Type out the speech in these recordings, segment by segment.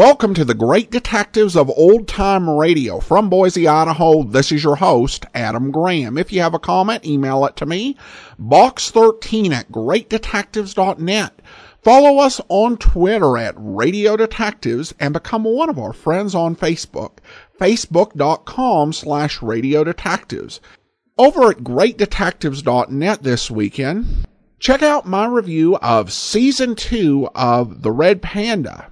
Welcome to the Great Detectives of Old Time Radio. From Boise, Idaho, this is your host, Adam Graham. If you have a comment, email it to me, box13 at greatdetectives.net. Follow us on Twitter at Radio Detectives and become one of our friends on Facebook, facebook.com slash Radio Detectives. Over at greatdetectives.net this weekend, check out my review of season two of The Red Panda.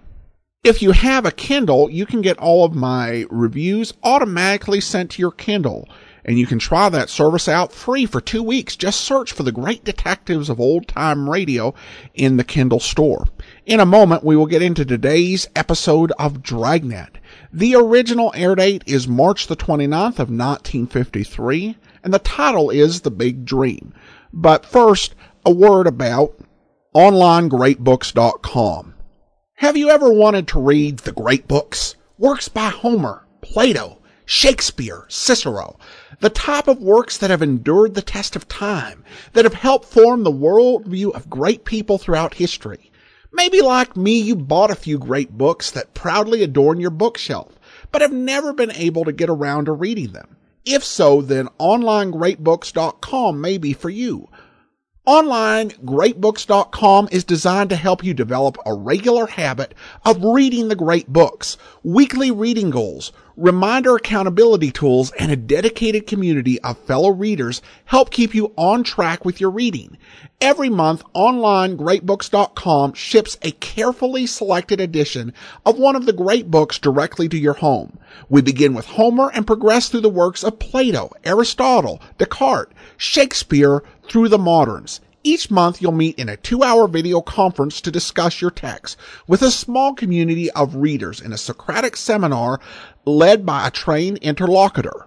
If you have a Kindle, you can get all of my reviews automatically sent to your Kindle. And you can try that service out free for two weeks. Just search for the great detectives of old time radio in the Kindle store. In a moment, we will get into today's episode of Dragnet. The original air date is March the 29th of 1953, and the title is The Big Dream. But first, a word about OnlineGreatBooks.com. Have you ever wanted to read the great books? Works by Homer, Plato, Shakespeare, Cicero. The type of works that have endured the test of time, that have helped form the worldview of great people throughout history. Maybe like me, you bought a few great books that proudly adorn your bookshelf, but have never been able to get around to reading them. If so, then OnlineGreatBooks.com may be for you. Online, greatbooks.com is designed to help you develop a regular habit of reading the great books, weekly reading goals, reminder accountability tools, and a dedicated community of fellow readers help keep you on track with your reading. Every month, online greatbooks.com ships a carefully selected edition of one of the great books directly to your home. We begin with Homer and progress through the works of Plato, Aristotle, Descartes, Shakespeare, through the moderns. Each month you'll meet in a two hour video conference to discuss your text with a small community of readers in a Socratic seminar led by a trained interlocutor.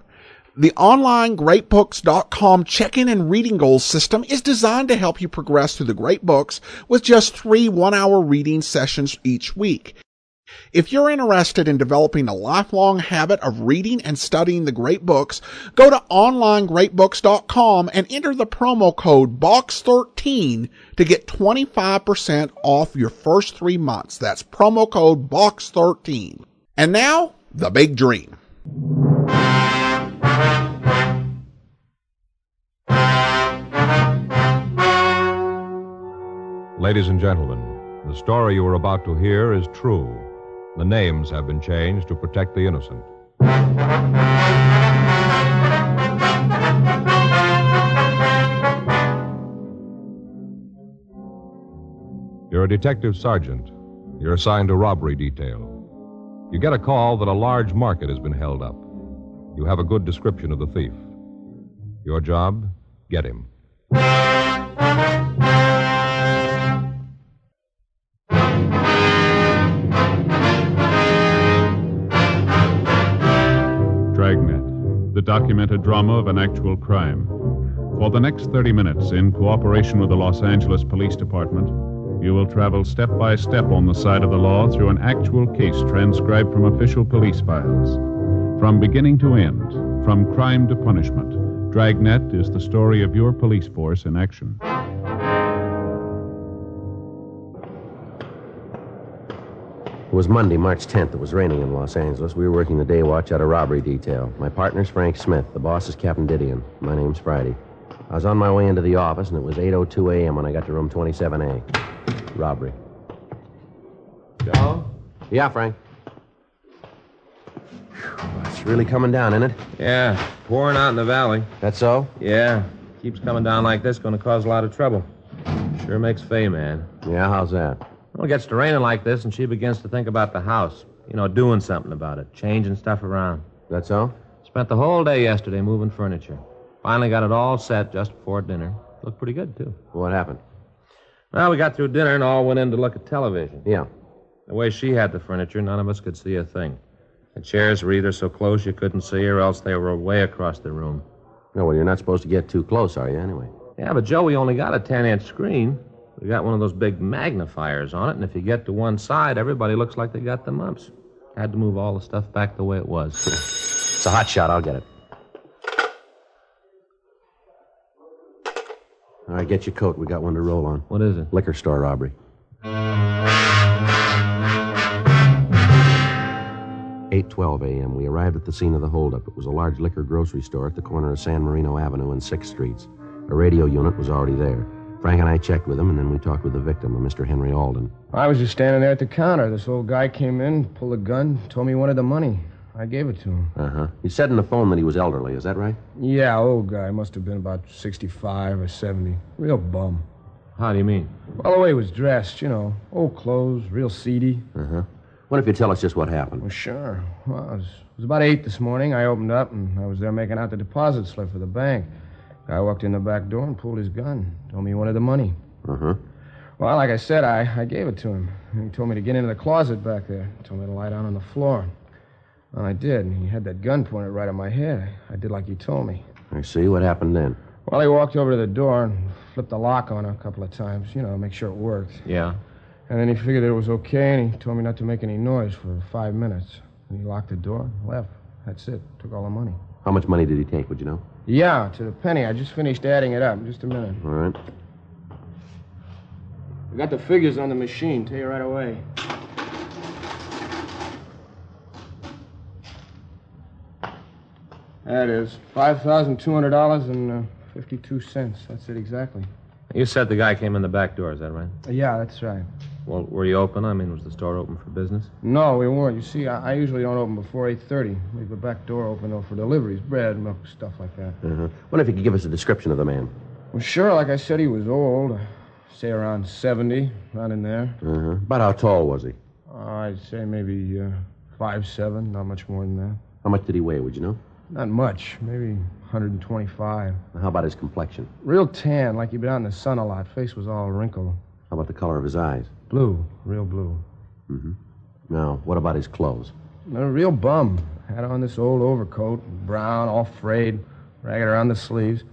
The online greatbooks.com check-in and reading goals system is designed to help you progress through the great books with just three one-hour reading sessions each week. If you're interested in developing a lifelong habit of reading and studying the great books, go to onlinegreatbooks.com and enter the promo code BOX13 to get 25% off your first three months. That's promo code BOX13. And now, the big dream. Ladies and gentlemen, the story you are about to hear is true. The names have been changed to protect the innocent. You're a detective sergeant. You're assigned to robbery detail. You get a call that a large market has been held up. You have a good description of the thief. Your job? Get him. Dragnet, the documented drama of an actual crime. For the next 30 minutes, in cooperation with the Los Angeles Police Department, you will travel step by step on the side of the law through an actual case transcribed from official police files. From beginning to end, from crime to punishment, Dragnet is the story of your police force in action. It was Monday, March 10th. It was raining in Los Angeles. We were working the day watch at a robbery detail. My partner's Frank Smith. The boss is Captain Didion. My name's Friday. I was on my way into the office, and it was 8.02 a.m. when I got to room 27A. Robbery. Joe? Yeah, Frank. It's really coming down, isn't it? Yeah, pouring out in the valley. That so? Yeah. Keeps coming down like this, going to cause a lot of trouble. Sure makes Fay mad. Yeah, how's that? Well, it gets to raining like this, and she begins to think about the house. You know, doing something about it, changing stuff around. That so? Spent the whole day yesterday moving furniture. Finally got it all set just before dinner. Looked pretty good, too. What happened? Well, we got through dinner and all went in to look at television. Yeah. The way she had the furniture, none of us could see a thing. The chairs were either so close you couldn't see, or else they were way across the room. No, well, you're not supposed to get too close, are you, anyway? Yeah, but Joe, we only got a 10 inch screen. We got one of those big magnifiers on it, and if you get to one side, everybody looks like they got the mumps. Had to move all the stuff back the way it was. It's a hot shot. I'll get it. All right, get your coat. We got one to roll on. What is it? Liquor store robbery. 8:12 a.m. We arrived at the scene of the holdup. It was a large liquor grocery store at the corner of San Marino Avenue and 6th Streets. A radio unit was already there. Frank and I checked with him, and then we talked with the victim, a Mr. Henry Alden. I was just standing there at the counter. This old guy came in, pulled a gun, told me he wanted the money. I gave it to him. Uh huh. He said in the phone that he was elderly. Is that right? Yeah, old guy. Must have been about 65 or 70. Real bum. How do you mean? Well, the way he was dressed, you know. Old clothes, real seedy. Uh huh. What if you tell us just what happened? Well, sure. Well, it was, it was about 8 this morning. I opened up, and I was there making out the deposit slip for the bank. Guy walked in the back door and pulled his gun. Told me he wanted the money. Uh huh. Well, like I said, I, I gave it to him. He told me to get into the closet back there. Told me to lie down on the floor. Well, I did, and he had that gun pointed right at my head. I did like he told me. I see. What happened then? Well, he walked over to the door and flipped the lock on a couple of times, you know, make sure it worked. Yeah. And then he figured it was okay, and he told me not to make any noise for five minutes. And he locked the door and left. That's it. Took all the money. How much money did he take, would you know? Yeah, to the penny. I just finished adding it up. Just a minute. All right. I got the figures on the machine. Tell you right away. That is five thousand two hundred dollars and uh, fifty-two cents. That's it exactly. You said the guy came in the back door, is that right? Uh, yeah, that's right. Well, were you open? I mean, was the store open for business? No, we weren't. You see, I, I usually don't open before eight thirty. Leave the back door open though for deliveries, bread, milk, stuff like that. Uh huh. Wonder if you could give us a description of the man. Well, sure. Like I said, he was old. Say around seventy, around in there. Uh huh. About how tall was he? Uh, I'd say maybe uh, five seven, not much more than that. How much did he weigh, would you know? Not much, maybe 125. How about his complexion? Real tan, like he'd been out in the sun a lot. Face was all wrinkled. How about the color of his eyes? Blue, real blue. Mm-hmm. Now, what about his clothes? A real bum. Had on this old overcoat, brown, all frayed, ragged around the sleeves.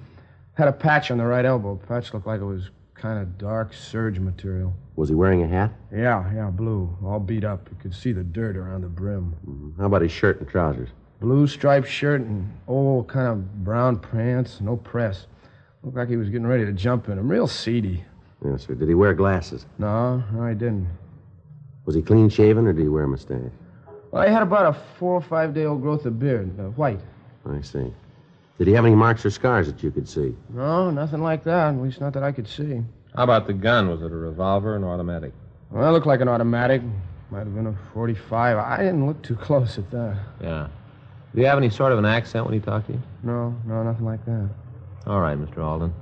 Had a patch on the right elbow. Patch looked like it was kind of dark serge material. Was he wearing a hat? Yeah, yeah, blue, all beat up. You could see the dirt around the brim. How about his shirt and trousers? Blue striped shirt and old kind of brown pants, no press. Looked like he was getting ready to jump in them. Real seedy. Yes, sir. Did he wear glasses? No, no, he didn't. Was he clean shaven or did he wear a mustache? Well, he had about a four or five day old growth of beard, uh, white. I see. Did he have any marks or scars that you could see? No, nothing like that, at least not that I could see. How about the gun? Was it a revolver or an automatic? Well, it looked like an automatic. Might have been a 45. I didn't look too close at that. Yeah. Do you have any sort of an accent when he talked to you? No, no, nothing like that. All right, Mr. Alden.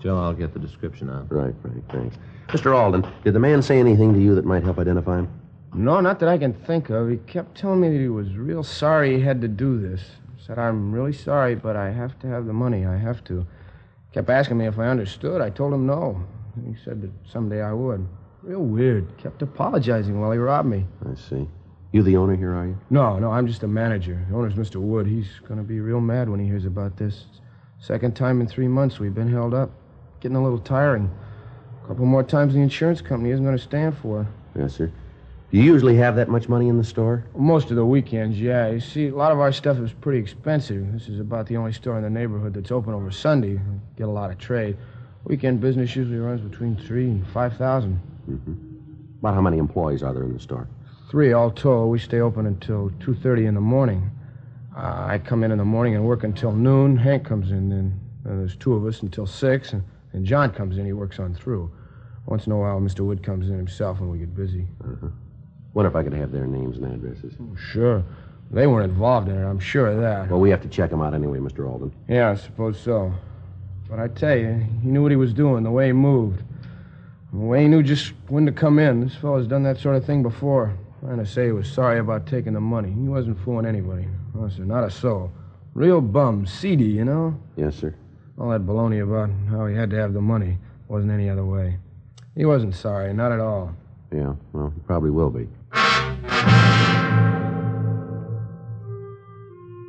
Joe, I'll get the description out. Right, Frank, thanks. Mr. Alden, did the man say anything to you that might help identify him? No, not that I can think of. He kept telling me that he was real sorry he had to do this. Said, I'm really sorry, but I have to have the money. I have to. Kept asking me if I understood. I told him no. He said that someday I would. Real weird. Kept apologizing while he robbed me. I see. You the owner here, are you? No, no, I'm just a manager. The owner's Mr. Wood. He's going to be real mad when he hears about this. Second time in three months we've been held up. Getting a little tiring. A couple more times the insurance company isn't going to stand for it. Yes, sir. Do you usually have that much money in the store? Most of the weekends, yeah. You see, a lot of our stuff is pretty expensive. This is about the only store in the neighborhood that's open over Sunday. We Get a lot of trade. Weekend business usually runs between three and five thousand. Mm-hmm. About how many employees are there in the store? Three all told. We stay open until two thirty in the morning. Uh, I come in in the morning and work until noon. Hank comes in, then then there's two of us until six, and, and John comes in. He works on through. Once in a while, Mr. Wood comes in himself when we get busy. Uh-huh. Wonder if I could have their names and addresses. Sure. They weren't involved in it, I'm sure of that. Well, we have to check them out anyway, Mr. Alden. Yeah, I suppose so. But I tell you, he knew what he was doing, the way he moved. The way he knew just when to come in. This fellow's done that sort of thing before. Trying to say he was sorry about taking the money. He wasn't fooling anybody. No, sir, not a soul. Real bum, seedy, you know? Yes, sir. All that baloney about how he had to have the money wasn't any other way. He wasn't sorry, not at all. Yeah, well, he probably will be.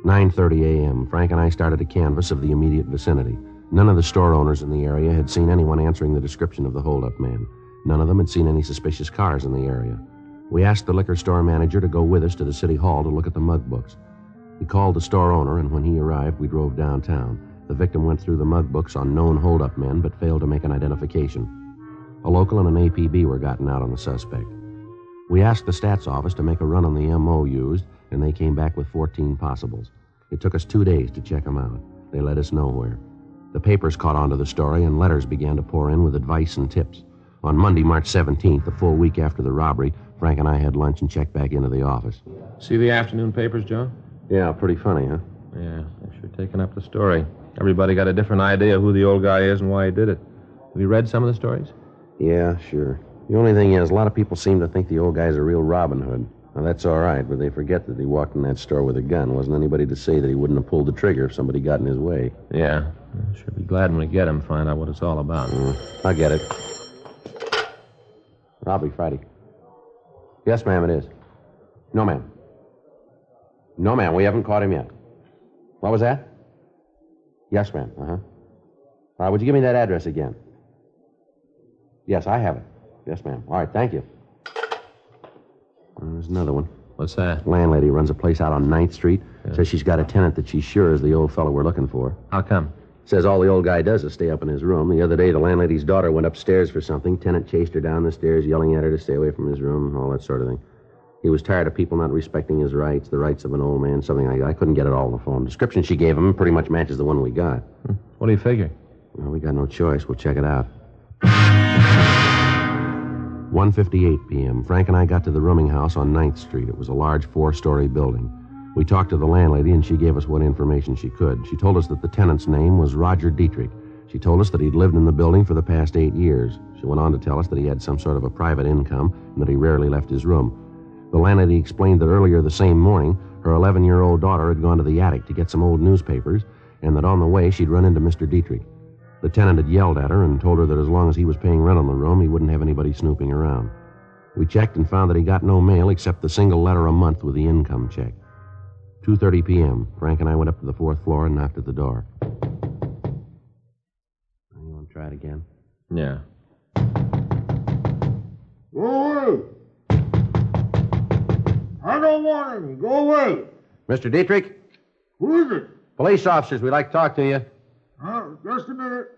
9:30 a.m. Frank and I started a canvass of the immediate vicinity. None of the store owners in the area had seen anyone answering the description of the holdup man. None of them had seen any suspicious cars in the area. We asked the liquor store manager to go with us to the city hall to look at the mug books. He called the store owner, and when he arrived, we drove downtown. The victim went through the mug books on known holdup men, but failed to make an identification. A local and an APB were gotten out on the suspect. We asked the stats office to make a run on the MO used, and they came back with 14 possibles. It took us two days to check them out. They led us nowhere. The papers caught on to the story, and letters began to pour in with advice and tips. On Monday, March 17th, a full week after the robbery, Frank and I had lunch and checked back into the office. See the afternoon papers, Joe? Yeah, pretty funny, huh? Yeah, they're sure taking up the story. Everybody got a different idea of who the old guy is and why he did it. Have you read some of the stories? Yeah, sure. The only thing is, a lot of people seem to think the old guy's a real Robin Hood. Now, that's all right, but they forget that he walked in that store with a gun. Wasn't anybody to say that he wouldn't have pulled the trigger if somebody got in his way. Yeah. I should be glad when we get him, find out what it's all about. Mm, I get it. Robbery Friday. Yes, ma'am, it is. No, ma'am. No, ma'am, we haven't caught him yet. What was that? Yes, ma'am. Uh huh. All right, would you give me that address again? Yes, I have it. Yes, ma'am. All right, thank you. Uh, There's another one. What's that? Landlady runs a place out on 9th Street. Says she's got a tenant that she's sure is the old fellow we're looking for. How come? Says all the old guy does is stay up in his room. The other day, the landlady's daughter went upstairs for something. Tenant chased her down the stairs, yelling at her to stay away from his room, all that sort of thing. He was tired of people not respecting his rights, the rights of an old man, something like that. I couldn't get it all on the phone. Description she gave him pretty much matches the one we got. Hmm. What do you figure? Well, we got no choice. We'll check it out. 1.58 p.m. Frank and I got to the rooming house on 9th Street. It was a large four-story building. We talked to the landlady, and she gave us what information she could. She told us that the tenant's name was Roger Dietrich. She told us that he'd lived in the building for the past eight years. She went on to tell us that he had some sort of a private income and that he rarely left his room. The landlady explained that earlier the same morning, her 11 year old daughter had gone to the attic to get some old newspapers, and that on the way she'd run into Mr. Dietrich. The tenant had yelled at her and told her that as long as he was paying rent on the room, he wouldn't have anybody snooping around. We checked and found that he got no mail except the single letter a month with the income check. 2:30 p.m. Frank and I went up to the fourth floor and knocked at the door. You want to try it again? Yeah. Go away. I don't want any. Go away. Mr. Dietrich, Who is it? police officers, we'd like to talk to you. Uh, just a minute.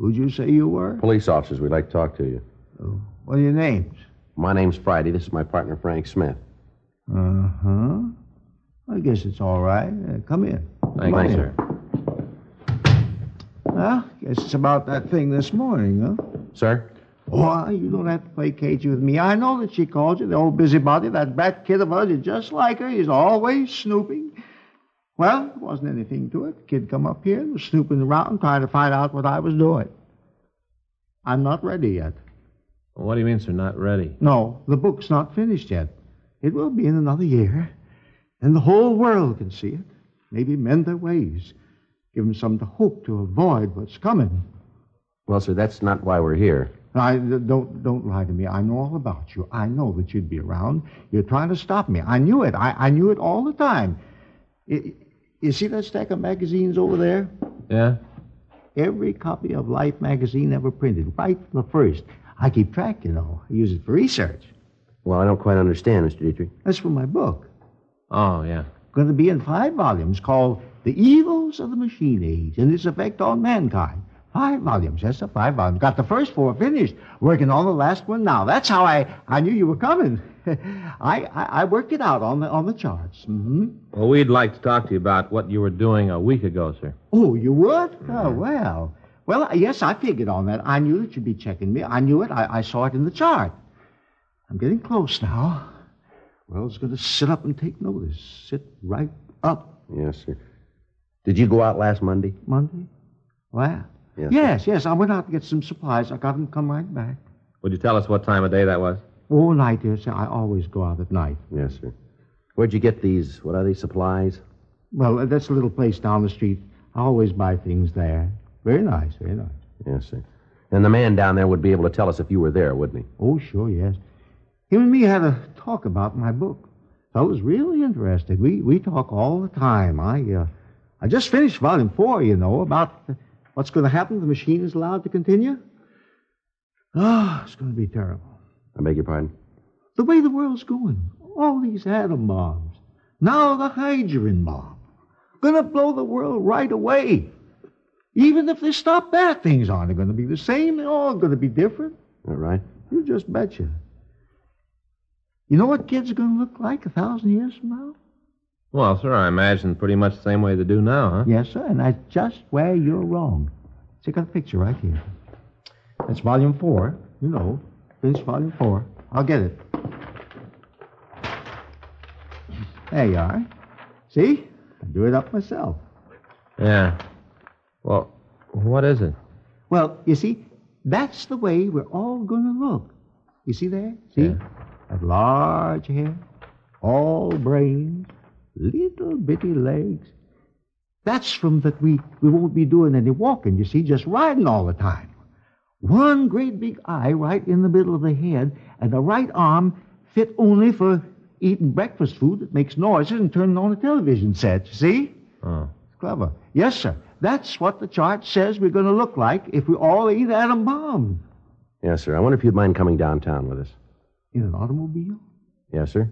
Who'd you say you were? Police officers, we'd like to talk to you. What are your names? My name's Friday. This is my partner, Frank Smith. Uh huh. I guess it's all right. Uh, come in. Thank Come you, in. sir. Well, guess it's about that thing this morning, huh? Sir? Why, you don't have to play cagey with me. I know that she called you, the old busybody. That brat kid of hers is just like her. He's always snooping. Well, there wasn't anything to it. The kid come up here and was snooping around trying to find out what I was doing. I'm not ready yet. Well, what do you mean, sir? Not ready? No, the book's not finished yet. It will be in another year. And the whole world can see it. Maybe mend their ways. Give them some to hope to avoid what's coming. Well, sir, that's not why we're here. I, don't, don't lie to me. I know all about you. I know that you'd be around. You're trying to stop me. I knew it. I, I knew it all the time. I- you see that stack of magazines over there? Yeah? Every copy of Life magazine ever printed, right from the first. I keep track, you know. I use it for research. Well, I don't quite understand, Mr. Dietrich. That's for my book. Oh, yeah. Going to be in five volumes called The Evils of the Machine Age and Its Effect on Mankind. Five volumes, yes, sir, five volumes. Got the first four finished. Working on the last one now. That's how I, I knew you were coming. I, I, I worked it out on the, on the charts. hmm Well, we'd like to talk to you about what you were doing a week ago, sir. Oh, you would? Oh, well. Well, yes, I figured on that. I knew that you'd be checking me. I knew it. I, I saw it in the chart. I'm getting close now. World's going to sit up and take notice. Sit right up. Yes, sir. Did you go out last Monday? Monday? Wow. Yes. Yes, yes. I went out to get some supplies. I got them come right back. Would you tell us what time of day that was? All night, dear sir. I always go out at night. Yes, sir. Where'd you get these? What are these supplies? Well, uh, that's a little place down the street. I always buy things there. Very nice, very nice. Yes, sir. And the man down there would be able to tell us if you were there, wouldn't he? Oh, sure, yes. Him and me had a talk about my book. I was really interested. We we talk all the time. I uh, I just finished volume four, you know, about uh, what's going to happen if the machine is allowed to continue. Ah, it's going to be terrible. I beg your pardon? The way the world's going, all these atom bombs, now the hydrogen bomb. Gonna blow the world right away. Even if they stop that, things aren't going to be the same. They're all going to be different. All right. You just betcha. You know what kids are going to look like a thousand years from now? Well, sir, I imagine pretty much the same way they do now, huh? Yes, sir, and that's just where you're wrong. See, I got a picture right here. That's volume four. You know, finished volume four. I'll get it. There you are. See? I do it up myself. Yeah. Well, what is it? Well, you see, that's the way we're all going to look. You see there? See? Yeah. That large hair, all brains, little bitty legs. That's from that we, we won't be doing any walking, you see, just riding all the time. One great big eye right in the middle of the head, and the right arm fit only for eating breakfast food that makes noises and turning on a television set, you see? Oh. Clever. Yes, sir. That's what the chart says we're going to look like if we all eat atom bomb. Yes, sir. I wonder if you'd mind coming downtown with us. In an automobile? Yes, sir.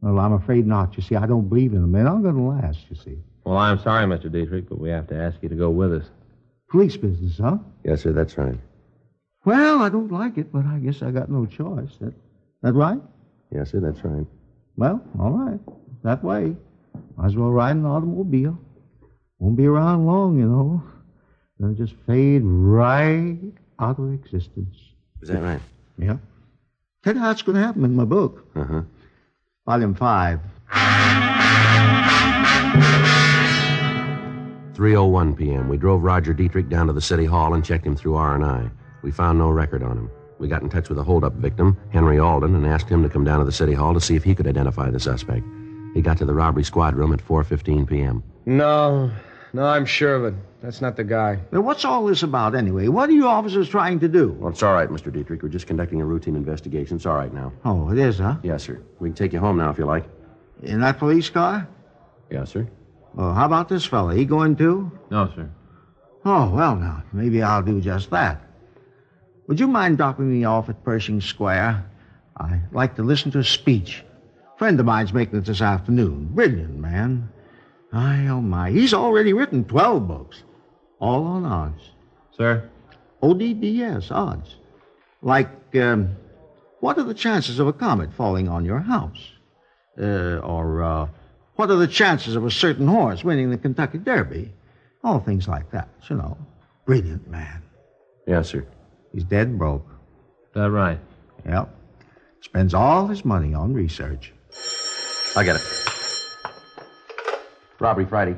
Well, I'm afraid not. You see, I don't believe in them. They're not going to last, you see. Well, I'm sorry, Mr. Dietrich, but we have to ask you to go with us. Police business, huh? Yes, sir. That's right. Well, I don't like it, but I guess I got no choice. That, that right? Yes, sir. That's right. Well, all right. That way. Might as well ride an automobile. Won't be around long, you know. They'll just fade right out of existence. Is that right? Yeah. Tell you how it's going to happen in my book. Uh huh. Volume 5. 3:01 p.m. We drove Roger Dietrich down to the city hall and checked him through R&I. We found no record on him. We got in touch with the holdup victim, Henry Alden, and asked him to come down to the city hall to see if he could identify the suspect. He got to the robbery squad room at 4:15 p.m. No, no, I'm sure of it. That's not the guy. Now, what's all this about anyway? What are you officers trying to do? Well, it's all right, Mr. Dietrich. We're just conducting a routine investigation. It's all right now. Oh, it is, huh? Yes, sir. We can take you home now if you like. In that police car? Yes, sir. Well, how about this fella? He going too? No, sir. Oh, well, now, maybe I'll do just that. Would you mind dropping me off at Pershing Square? I'd like to listen to a speech. A friend of mine's making it this afternoon. Brilliant, man. My, oh, my. He's already written 12 books, all on odds. Sir? ODDS, odds. Like, um, what are the chances of a comet falling on your house? Uh, or, uh, what are the chances of a certain horse winning the Kentucky Derby? All things like that, you know. Brilliant man. Yes, sir. He's dead broke. Is that right? Yep. Spends all his money on research. I get it. Robbery Friday.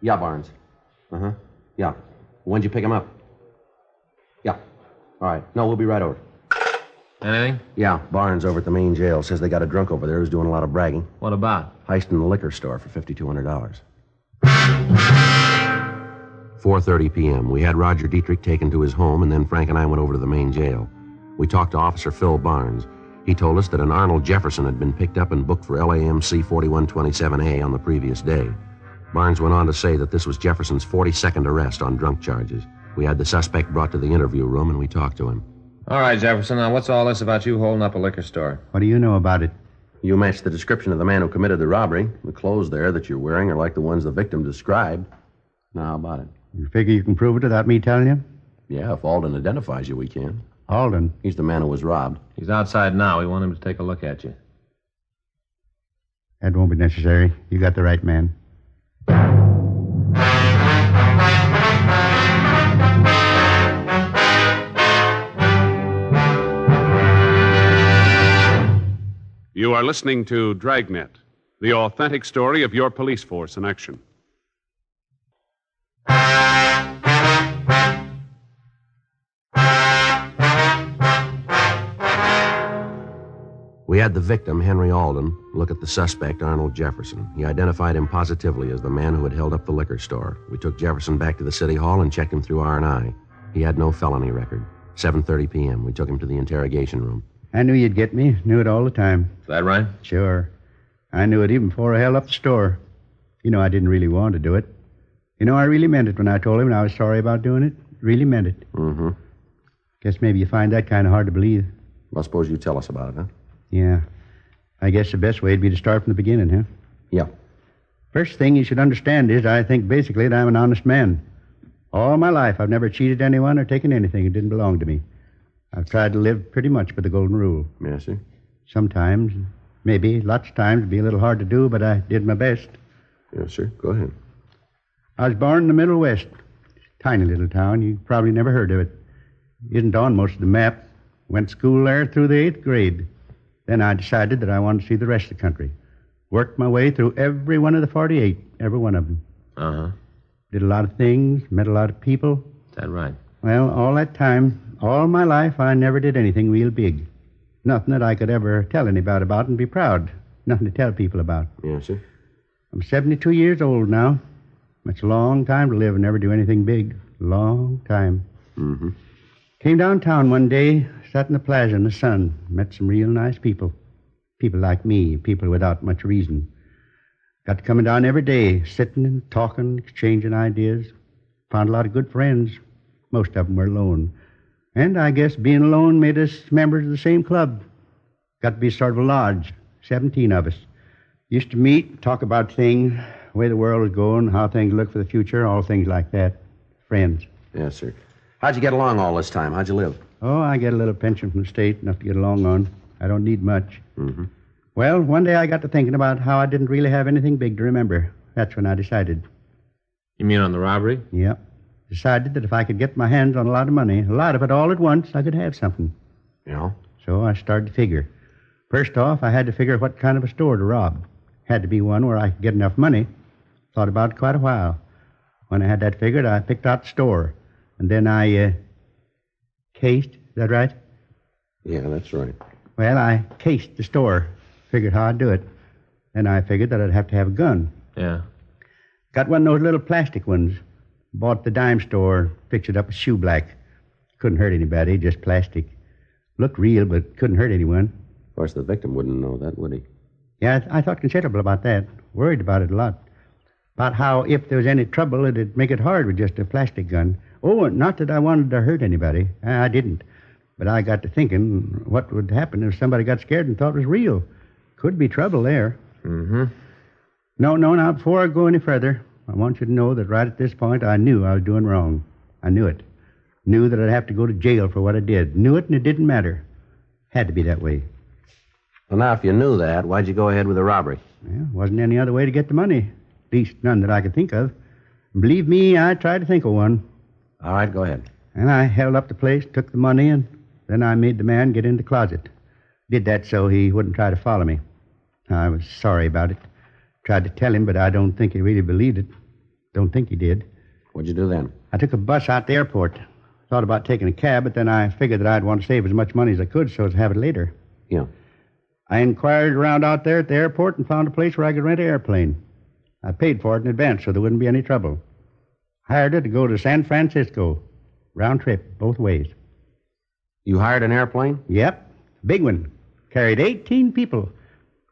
Yeah, Barnes. Uh huh. Yeah. When'd you pick him up? Yeah. All right. No, we'll be right over. Anything? Yeah, Barnes over at the main jail says they got a drunk over there who's doing a lot of bragging. What about? Heist in the liquor store for $5,200. 4.30 p.m. We had Roger Dietrich taken to his home, and then Frank and I went over to the main jail. We talked to Officer Phil Barnes. He told us that an Arnold Jefferson had been picked up and booked for LAMC 4127A on the previous day. Barnes went on to say that this was Jefferson's 42nd arrest on drunk charges. We had the suspect brought to the interview room, and we talked to him. All right, Jefferson. Now, what's all this about you holding up a liquor store? What do you know about it? You matched the description of the man who committed the robbery. The clothes there that you're wearing are like the ones the victim described. Now, how about it? You figure you can prove it without me telling you? Yeah, if Alden identifies you, we can. Alden. He's the man who was robbed. He's outside now. We want him to take a look at you. That won't be necessary. You got the right man. You are listening to Dragnet, the authentic story of your police force in action. Had the victim, Henry Alden, look at the suspect, Arnold Jefferson. He identified him positively as the man who had held up the liquor store. We took Jefferson back to the city hall and checked him through R&I. He had no felony record. 7:30 p.m. We took him to the interrogation room. I knew you'd get me. Knew it all the time. Is that right? Sure. I knew it even before I held up the store. You know, I didn't really want to do it. You know, I really meant it when I told him I was sorry about doing it. Really meant it. Mm-hmm. Guess maybe you find that kind of hard to believe. Well, suppose you tell us about it, huh? Yeah. I guess the best way would be to start from the beginning, huh? Yeah. First thing you should understand is I think basically that I'm an honest man. All my life, I've never cheated anyone or taken anything that didn't belong to me. I've tried to live pretty much by the golden rule. Yes, sir. Sometimes, maybe, lots of times, it'd be a little hard to do, but I did my best. Yes, sir. Go ahead. I was born in the Middle West. Tiny little town. You probably never heard of it. Isn't on most of the map. Went to school there through the eighth grade. Then I decided that I wanted to see the rest of the country. Worked my way through every one of the 48, every one of them. Uh huh. Did a lot of things, met a lot of people. Is that right? Well, all that time, all my life, I never did anything real big. Nothing that I could ever tell anybody about and be proud. Nothing to tell people about. Yes, sir. I'm 72 years old now. That's a long time to live and never do anything big. Long time. Mm-hmm. Came downtown one day, sat in the plaza in the sun, met some real nice people. People like me, people without much reason. Got to coming down every day, sitting and talking, exchanging ideas. Found a lot of good friends. Most of them were alone. And I guess being alone made us members of the same club. Got to be sort of a lodge, 17 of us. Used to meet, talk about things, the way the world was going, how things look for the future, all things like that. Friends. Yes, sir. How'd you get along all this time? How'd you live? Oh, I get a little pension from the state, enough to get along on. I don't need much. Mm-hmm. Well, one day I got to thinking about how I didn't really have anything big to remember. That's when I decided. You mean on the robbery? Yep. Decided that if I could get my hands on a lot of money, a lot of it all at once, I could have something. Yeah. So I started to figure. First off, I had to figure what kind of a store to rob. Had to be one where I could get enough money. Thought about it quite a while. When I had that figured, I picked out the store. And then I, uh, cased. Is that right? Yeah, that's right. Well, I cased the store. Figured how I'd do it. Then I figured that I'd have to have a gun. Yeah. Got one of those little plastic ones. Bought at the dime store, fixed it up with shoe black. Couldn't hurt anybody, just plastic. Looked real, but couldn't hurt anyone. Of course, the victim wouldn't know that, would he? Yeah, I, I thought considerable about that. Worried about it a lot. About how if there was any trouble, it'd make it hard with just a plastic gun. Oh, not that I wanted to hurt anybody. I I didn't. But I got to thinking what would happen if somebody got scared and thought it was real. Could be trouble there. Mm-hmm. No, no, now, before I go any further, I want you to know that right at this point, I knew I was doing wrong. I knew it. Knew that I'd have to go to jail for what I did. Knew it, and it didn't matter. Had to be that way. Well, now, if you knew that, why'd you go ahead with the robbery? Well, wasn't any other way to get the money. At least none that I could think of. Believe me, I tried to think of one. All right, go ahead. And I held up the place, took the money, and then I made the man get in the closet. Did that so he wouldn't try to follow me. I was sorry about it. Tried to tell him, but I don't think he really believed it. Don't think he did. What'd you do then? I took a bus out to the airport. Thought about taking a cab, but then I figured that I'd want to save as much money as I could so as to have it later. Yeah. I inquired around out there at the airport and found a place where I could rent an airplane. I paid for it in advance so there wouldn't be any trouble. Hired it to go to San Francisco. Round trip, both ways. You hired an airplane? Yep, big one. Carried 18 people.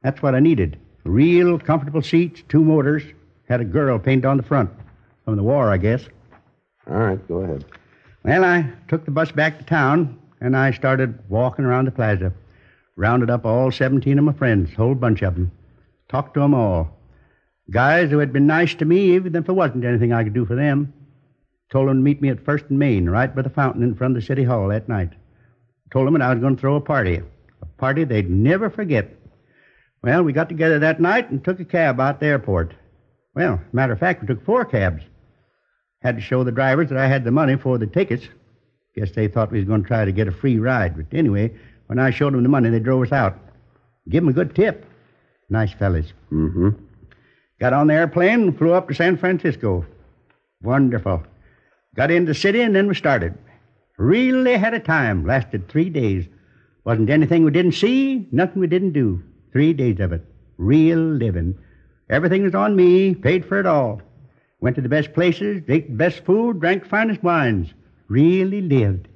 That's what I needed. Real comfortable seats, two motors. Had a girl painted on the front. From the war, I guess. All right, go ahead. Well, I took the bus back to town, and I started walking around the plaza. Rounded up all 17 of my friends, whole bunch of them. Talked to to 'em all. Guys who had been nice to me, even if there wasn't anything I could do for them. Told them to meet me at First and Main, right by the fountain in front of the city hall that night. Told them that I was going to throw a party. A party they'd never forget. Well, we got together that night and took a cab out the airport. Well, matter of fact, we took four cabs. Had to show the drivers that I had the money for the tickets. Guess they thought we was going to try to get a free ride. But anyway, when I showed them the money, they drove us out. Give 'em a good tip. Nice fellas. Mm-hmm. Got on the airplane and flew up to San Francisco. Wonderful. Got into the city and then we started. Really had a time. Lasted three days. Wasn't anything we didn't see, nothing we didn't do. Three days of it. Real living. Everything was on me, paid for it all. Went to the best places, ate the best food, drank the finest wines. Really lived.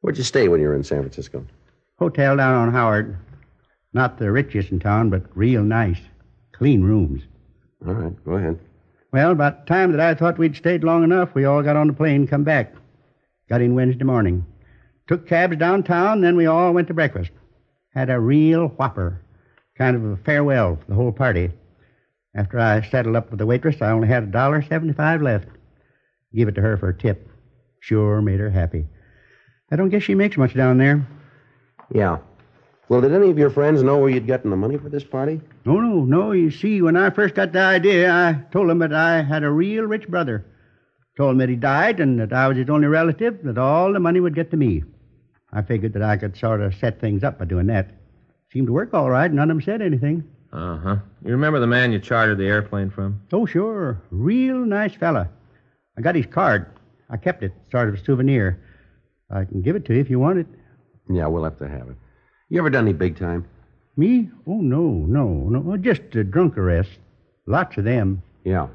Where'd you stay when you were in San Francisco? Hotel down on Howard. Not the richest in town, but real nice. Clean rooms. All right, go ahead. Well, about the time that I thought we'd stayed long enough, we all got on the plane and come back. Got in Wednesday morning. Took cabs downtown, then we all went to breakfast. Had a real whopper. Kind of a farewell for the whole party. After I settled up with the waitress, I only had a dollar seventy-five left. Give it to her for a tip. Sure made her happy. I don't guess she makes much down there. Yeah. Well, did any of your friends know where you'd gotten the money for this party? No, no, no. You see, when I first got the idea, I told him that I had a real rich brother. Told him that he died and that I was his only relative, that all the money would get to me. I figured that I could sort of set things up by doing that. Seemed to work all right. None of them said anything. Uh huh. You remember the man you chartered the airplane from? Oh, sure. Real nice fella. I got his card. I kept it, sort of a souvenir. I can give it to you if you want it. Yeah, we'll have to have it. You ever done any big time? Me? Oh, no, no, no. Oh, just a drunk arrest. Lots of them. Yeah.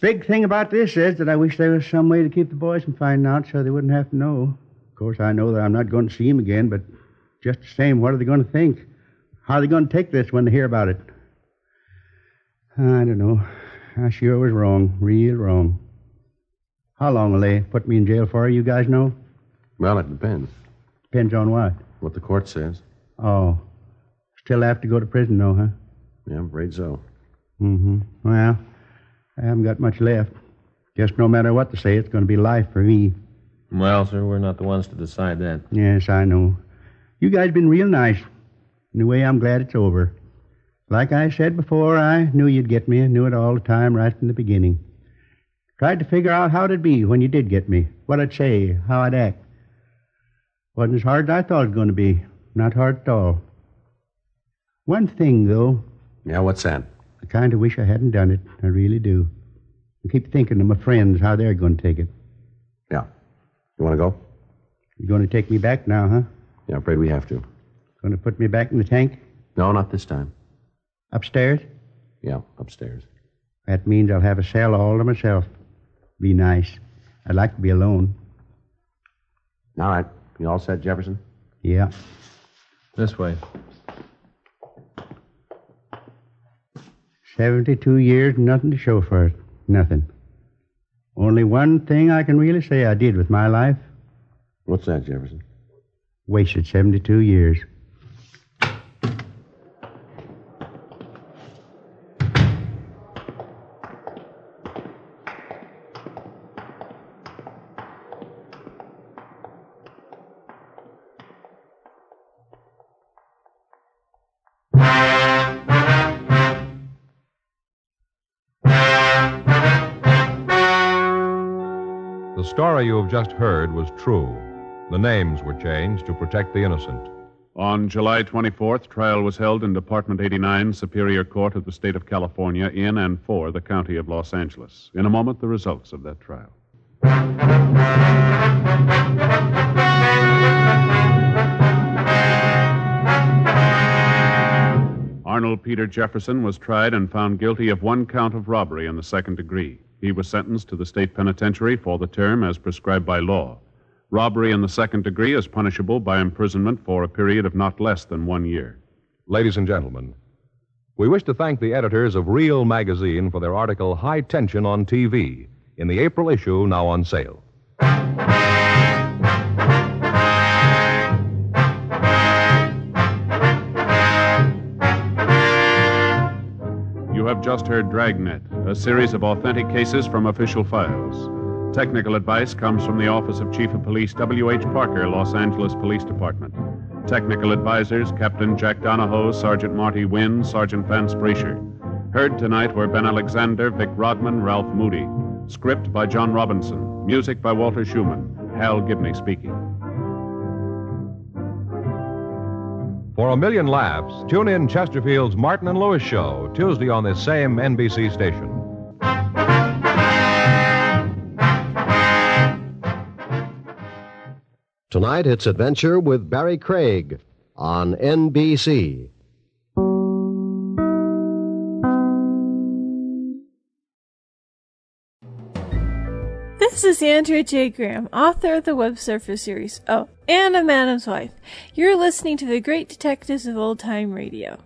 Big thing about this is that I wish there was some way to keep the boys from finding out so they wouldn't have to know. Of course, I know that I'm not going to see him again, but just the same, what are they going to think? How are they going to take this when they hear about it? I don't know. I sure was wrong, real wrong. How long will they put me in jail for, you guys know? Well, it depends. Depends on what. What the court says. Oh. Still have to go to prison, though, huh? Yeah, I'm afraid so. Mm-hmm. Well, I haven't got much left. Guess no matter what they say, it's going to be life for me. Well, sir, we're not the ones to decide that. Yes, I know. You guys been real nice. In a way, I'm glad it's over. Like I said before, I knew you'd get me. I knew it all the time right from the beginning. Tried to figure out how it'd be when you did get me, what I'd say, how I'd act. Wasn't as hard as I thought it was going to be. Not hard at all. One thing, though, Yeah, what's that? I kind of wish I hadn't done it. I really do. I keep thinking of my friends, how they're going to take it. Yeah. You want to go? You're going to take me back now, huh? Yeah, I'm afraid we have to. Going to put me back in the tank? No, not this time. Upstairs? Yeah, upstairs. That means I'll have a cell all to myself. Be nice. I'd like to be alone. All right. You all set, Jefferson? Yeah. This way. 72 years, nothing to show for it. Nothing. Only one thing I can really say I did with my life What's that, Jefferson? wasted 72 years. Story you have just heard was true. The names were changed to protect the innocent. On July 24th, trial was held in Department 89, Superior Court of the State of California, in and for the County of Los Angeles. In a moment, the results of that trial. Arnold Peter Jefferson was tried and found guilty of one count of robbery in the second degree. He was sentenced to the state penitentiary for the term as prescribed by law. Robbery in the second degree is punishable by imprisonment for a period of not less than one year. Ladies and gentlemen, we wish to thank the editors of Real Magazine for their article High Tension on TV in the April issue now on sale. You have just heard Dragnet, a series of authentic cases from official files. Technical advice comes from the Office of Chief of Police W.H. Parker, Los Angeles Police Department. Technical advisors Captain Jack Donahoe, Sergeant Marty Wynn, Sergeant Vance Brasher. Heard tonight were Ben Alexander, Vic Rodman, Ralph Moody. Script by John Robinson. Music by Walter Schumann. Hal Gibney speaking. For a million laughs, tune in Chesterfield's Martin and Lewis show Tuesday on this same NBC station. Tonight it's Adventure with Barry Craig on NBC. This is Andrea J. Graham, author of the Web Surfer series. Oh, and a Madam's Wife. You're listening to the Great Detectives of Old Time Radio.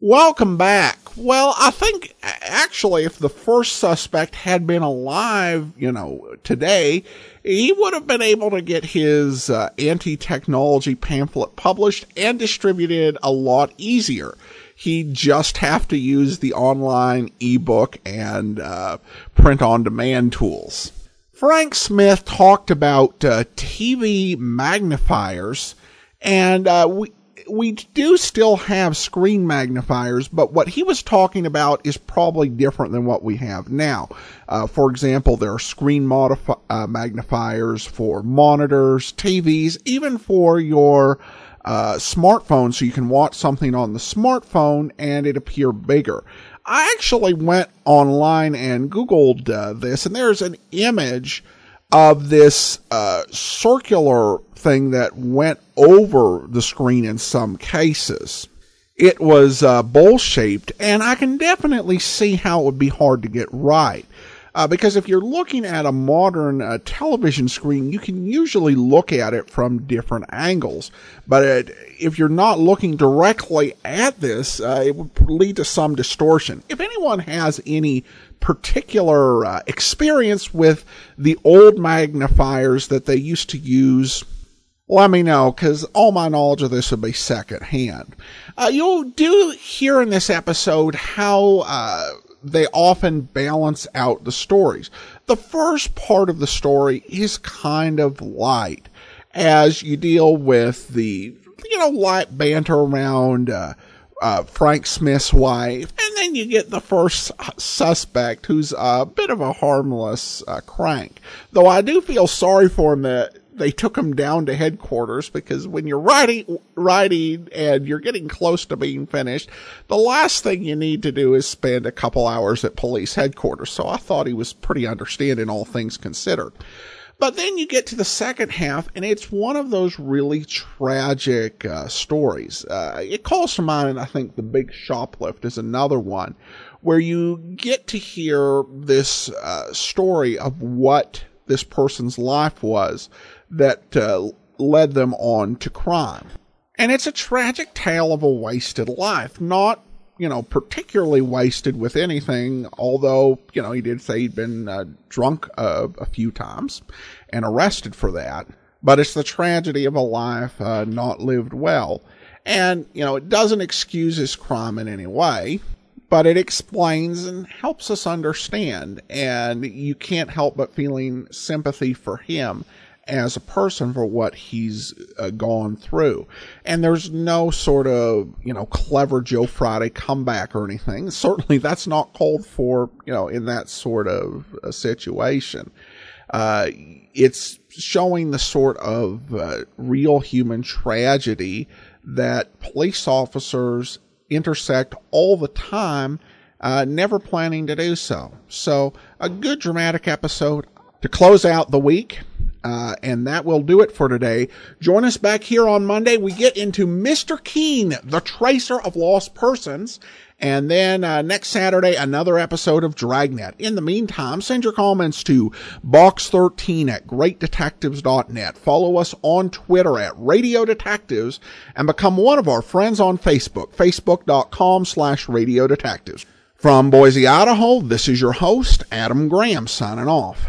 Welcome back. Well, I think actually if the first suspect had been alive, you know, today, he would have been able to get his uh, anti-technology pamphlet published and distributed a lot easier. He'd just have to use the online ebook and uh, print on demand tools. Frank Smith talked about uh, TV magnifiers and uh, we we do still have screen magnifiers, but what he was talking about is probably different than what we have now. Uh, for example, there are screen modifi- uh, magnifiers for monitors, TVs, even for your uh, smartphone, so you can watch something on the smartphone and it appear bigger. I actually went online and Googled uh, this, and there's an image of this uh, circular thing that went over the screen in some cases. It was uh, bowl shaped, and I can definitely see how it would be hard to get right. Uh, because if you're looking at a modern uh, television screen, you can usually look at it from different angles. But it, if you're not looking directly at this, uh, it would lead to some distortion. If anyone has any particular uh, experience with the old magnifiers that they used to use, let me know because all my knowledge of this would be secondhand. Uh, you'll do hear in this episode how uh, they often balance out the stories. The first part of the story is kind of light as you deal with the, you know, light banter around, uh, Frank Smith's wife, and then you get the first suspect who's a bit of a harmless uh, crank. Though I do feel sorry for him that they took him down to headquarters because when you're writing, writing and you're getting close to being finished, the last thing you need to do is spend a couple hours at police headquarters. So I thought he was pretty understanding, all things considered. But then you get to the second half, and it's one of those really tragic uh, stories. Uh, it calls to mind, I think, The Big Shoplift is another one, where you get to hear this uh, story of what this person's life was that uh, led them on to crime. And it's a tragic tale of a wasted life, not, you know, particularly wasted with anything, although, you know, he did say he'd been uh, drunk uh, a few times and arrested for that. But it's the tragedy of a life uh, not lived well. And, you know, it doesn't excuse his crime in any way, but it explains and helps us understand. And you can't help but feeling sympathy for him as a person for what he's uh, gone through. And there's no sort of, you know, clever Joe Friday comeback or anything. Certainly that's not called for, you know, in that sort of uh, situation. Uh, it's showing the sort of uh, real human tragedy that police officers intersect all the time, uh, never planning to do so. So, a good dramatic episode to close out the week. Uh, and that will do it for today. Join us back here on Monday. We get into Mr. Keen, the tracer of lost persons. And then uh, next Saturday, another episode of Dragnet. In the meantime, send your comments to box13 at greatdetectives.net. Follow us on Twitter at Radio Detectives and become one of our friends on Facebook, facebook.com slash Radio Detectives. From Boise, Idaho, this is your host, Adam Graham, signing off.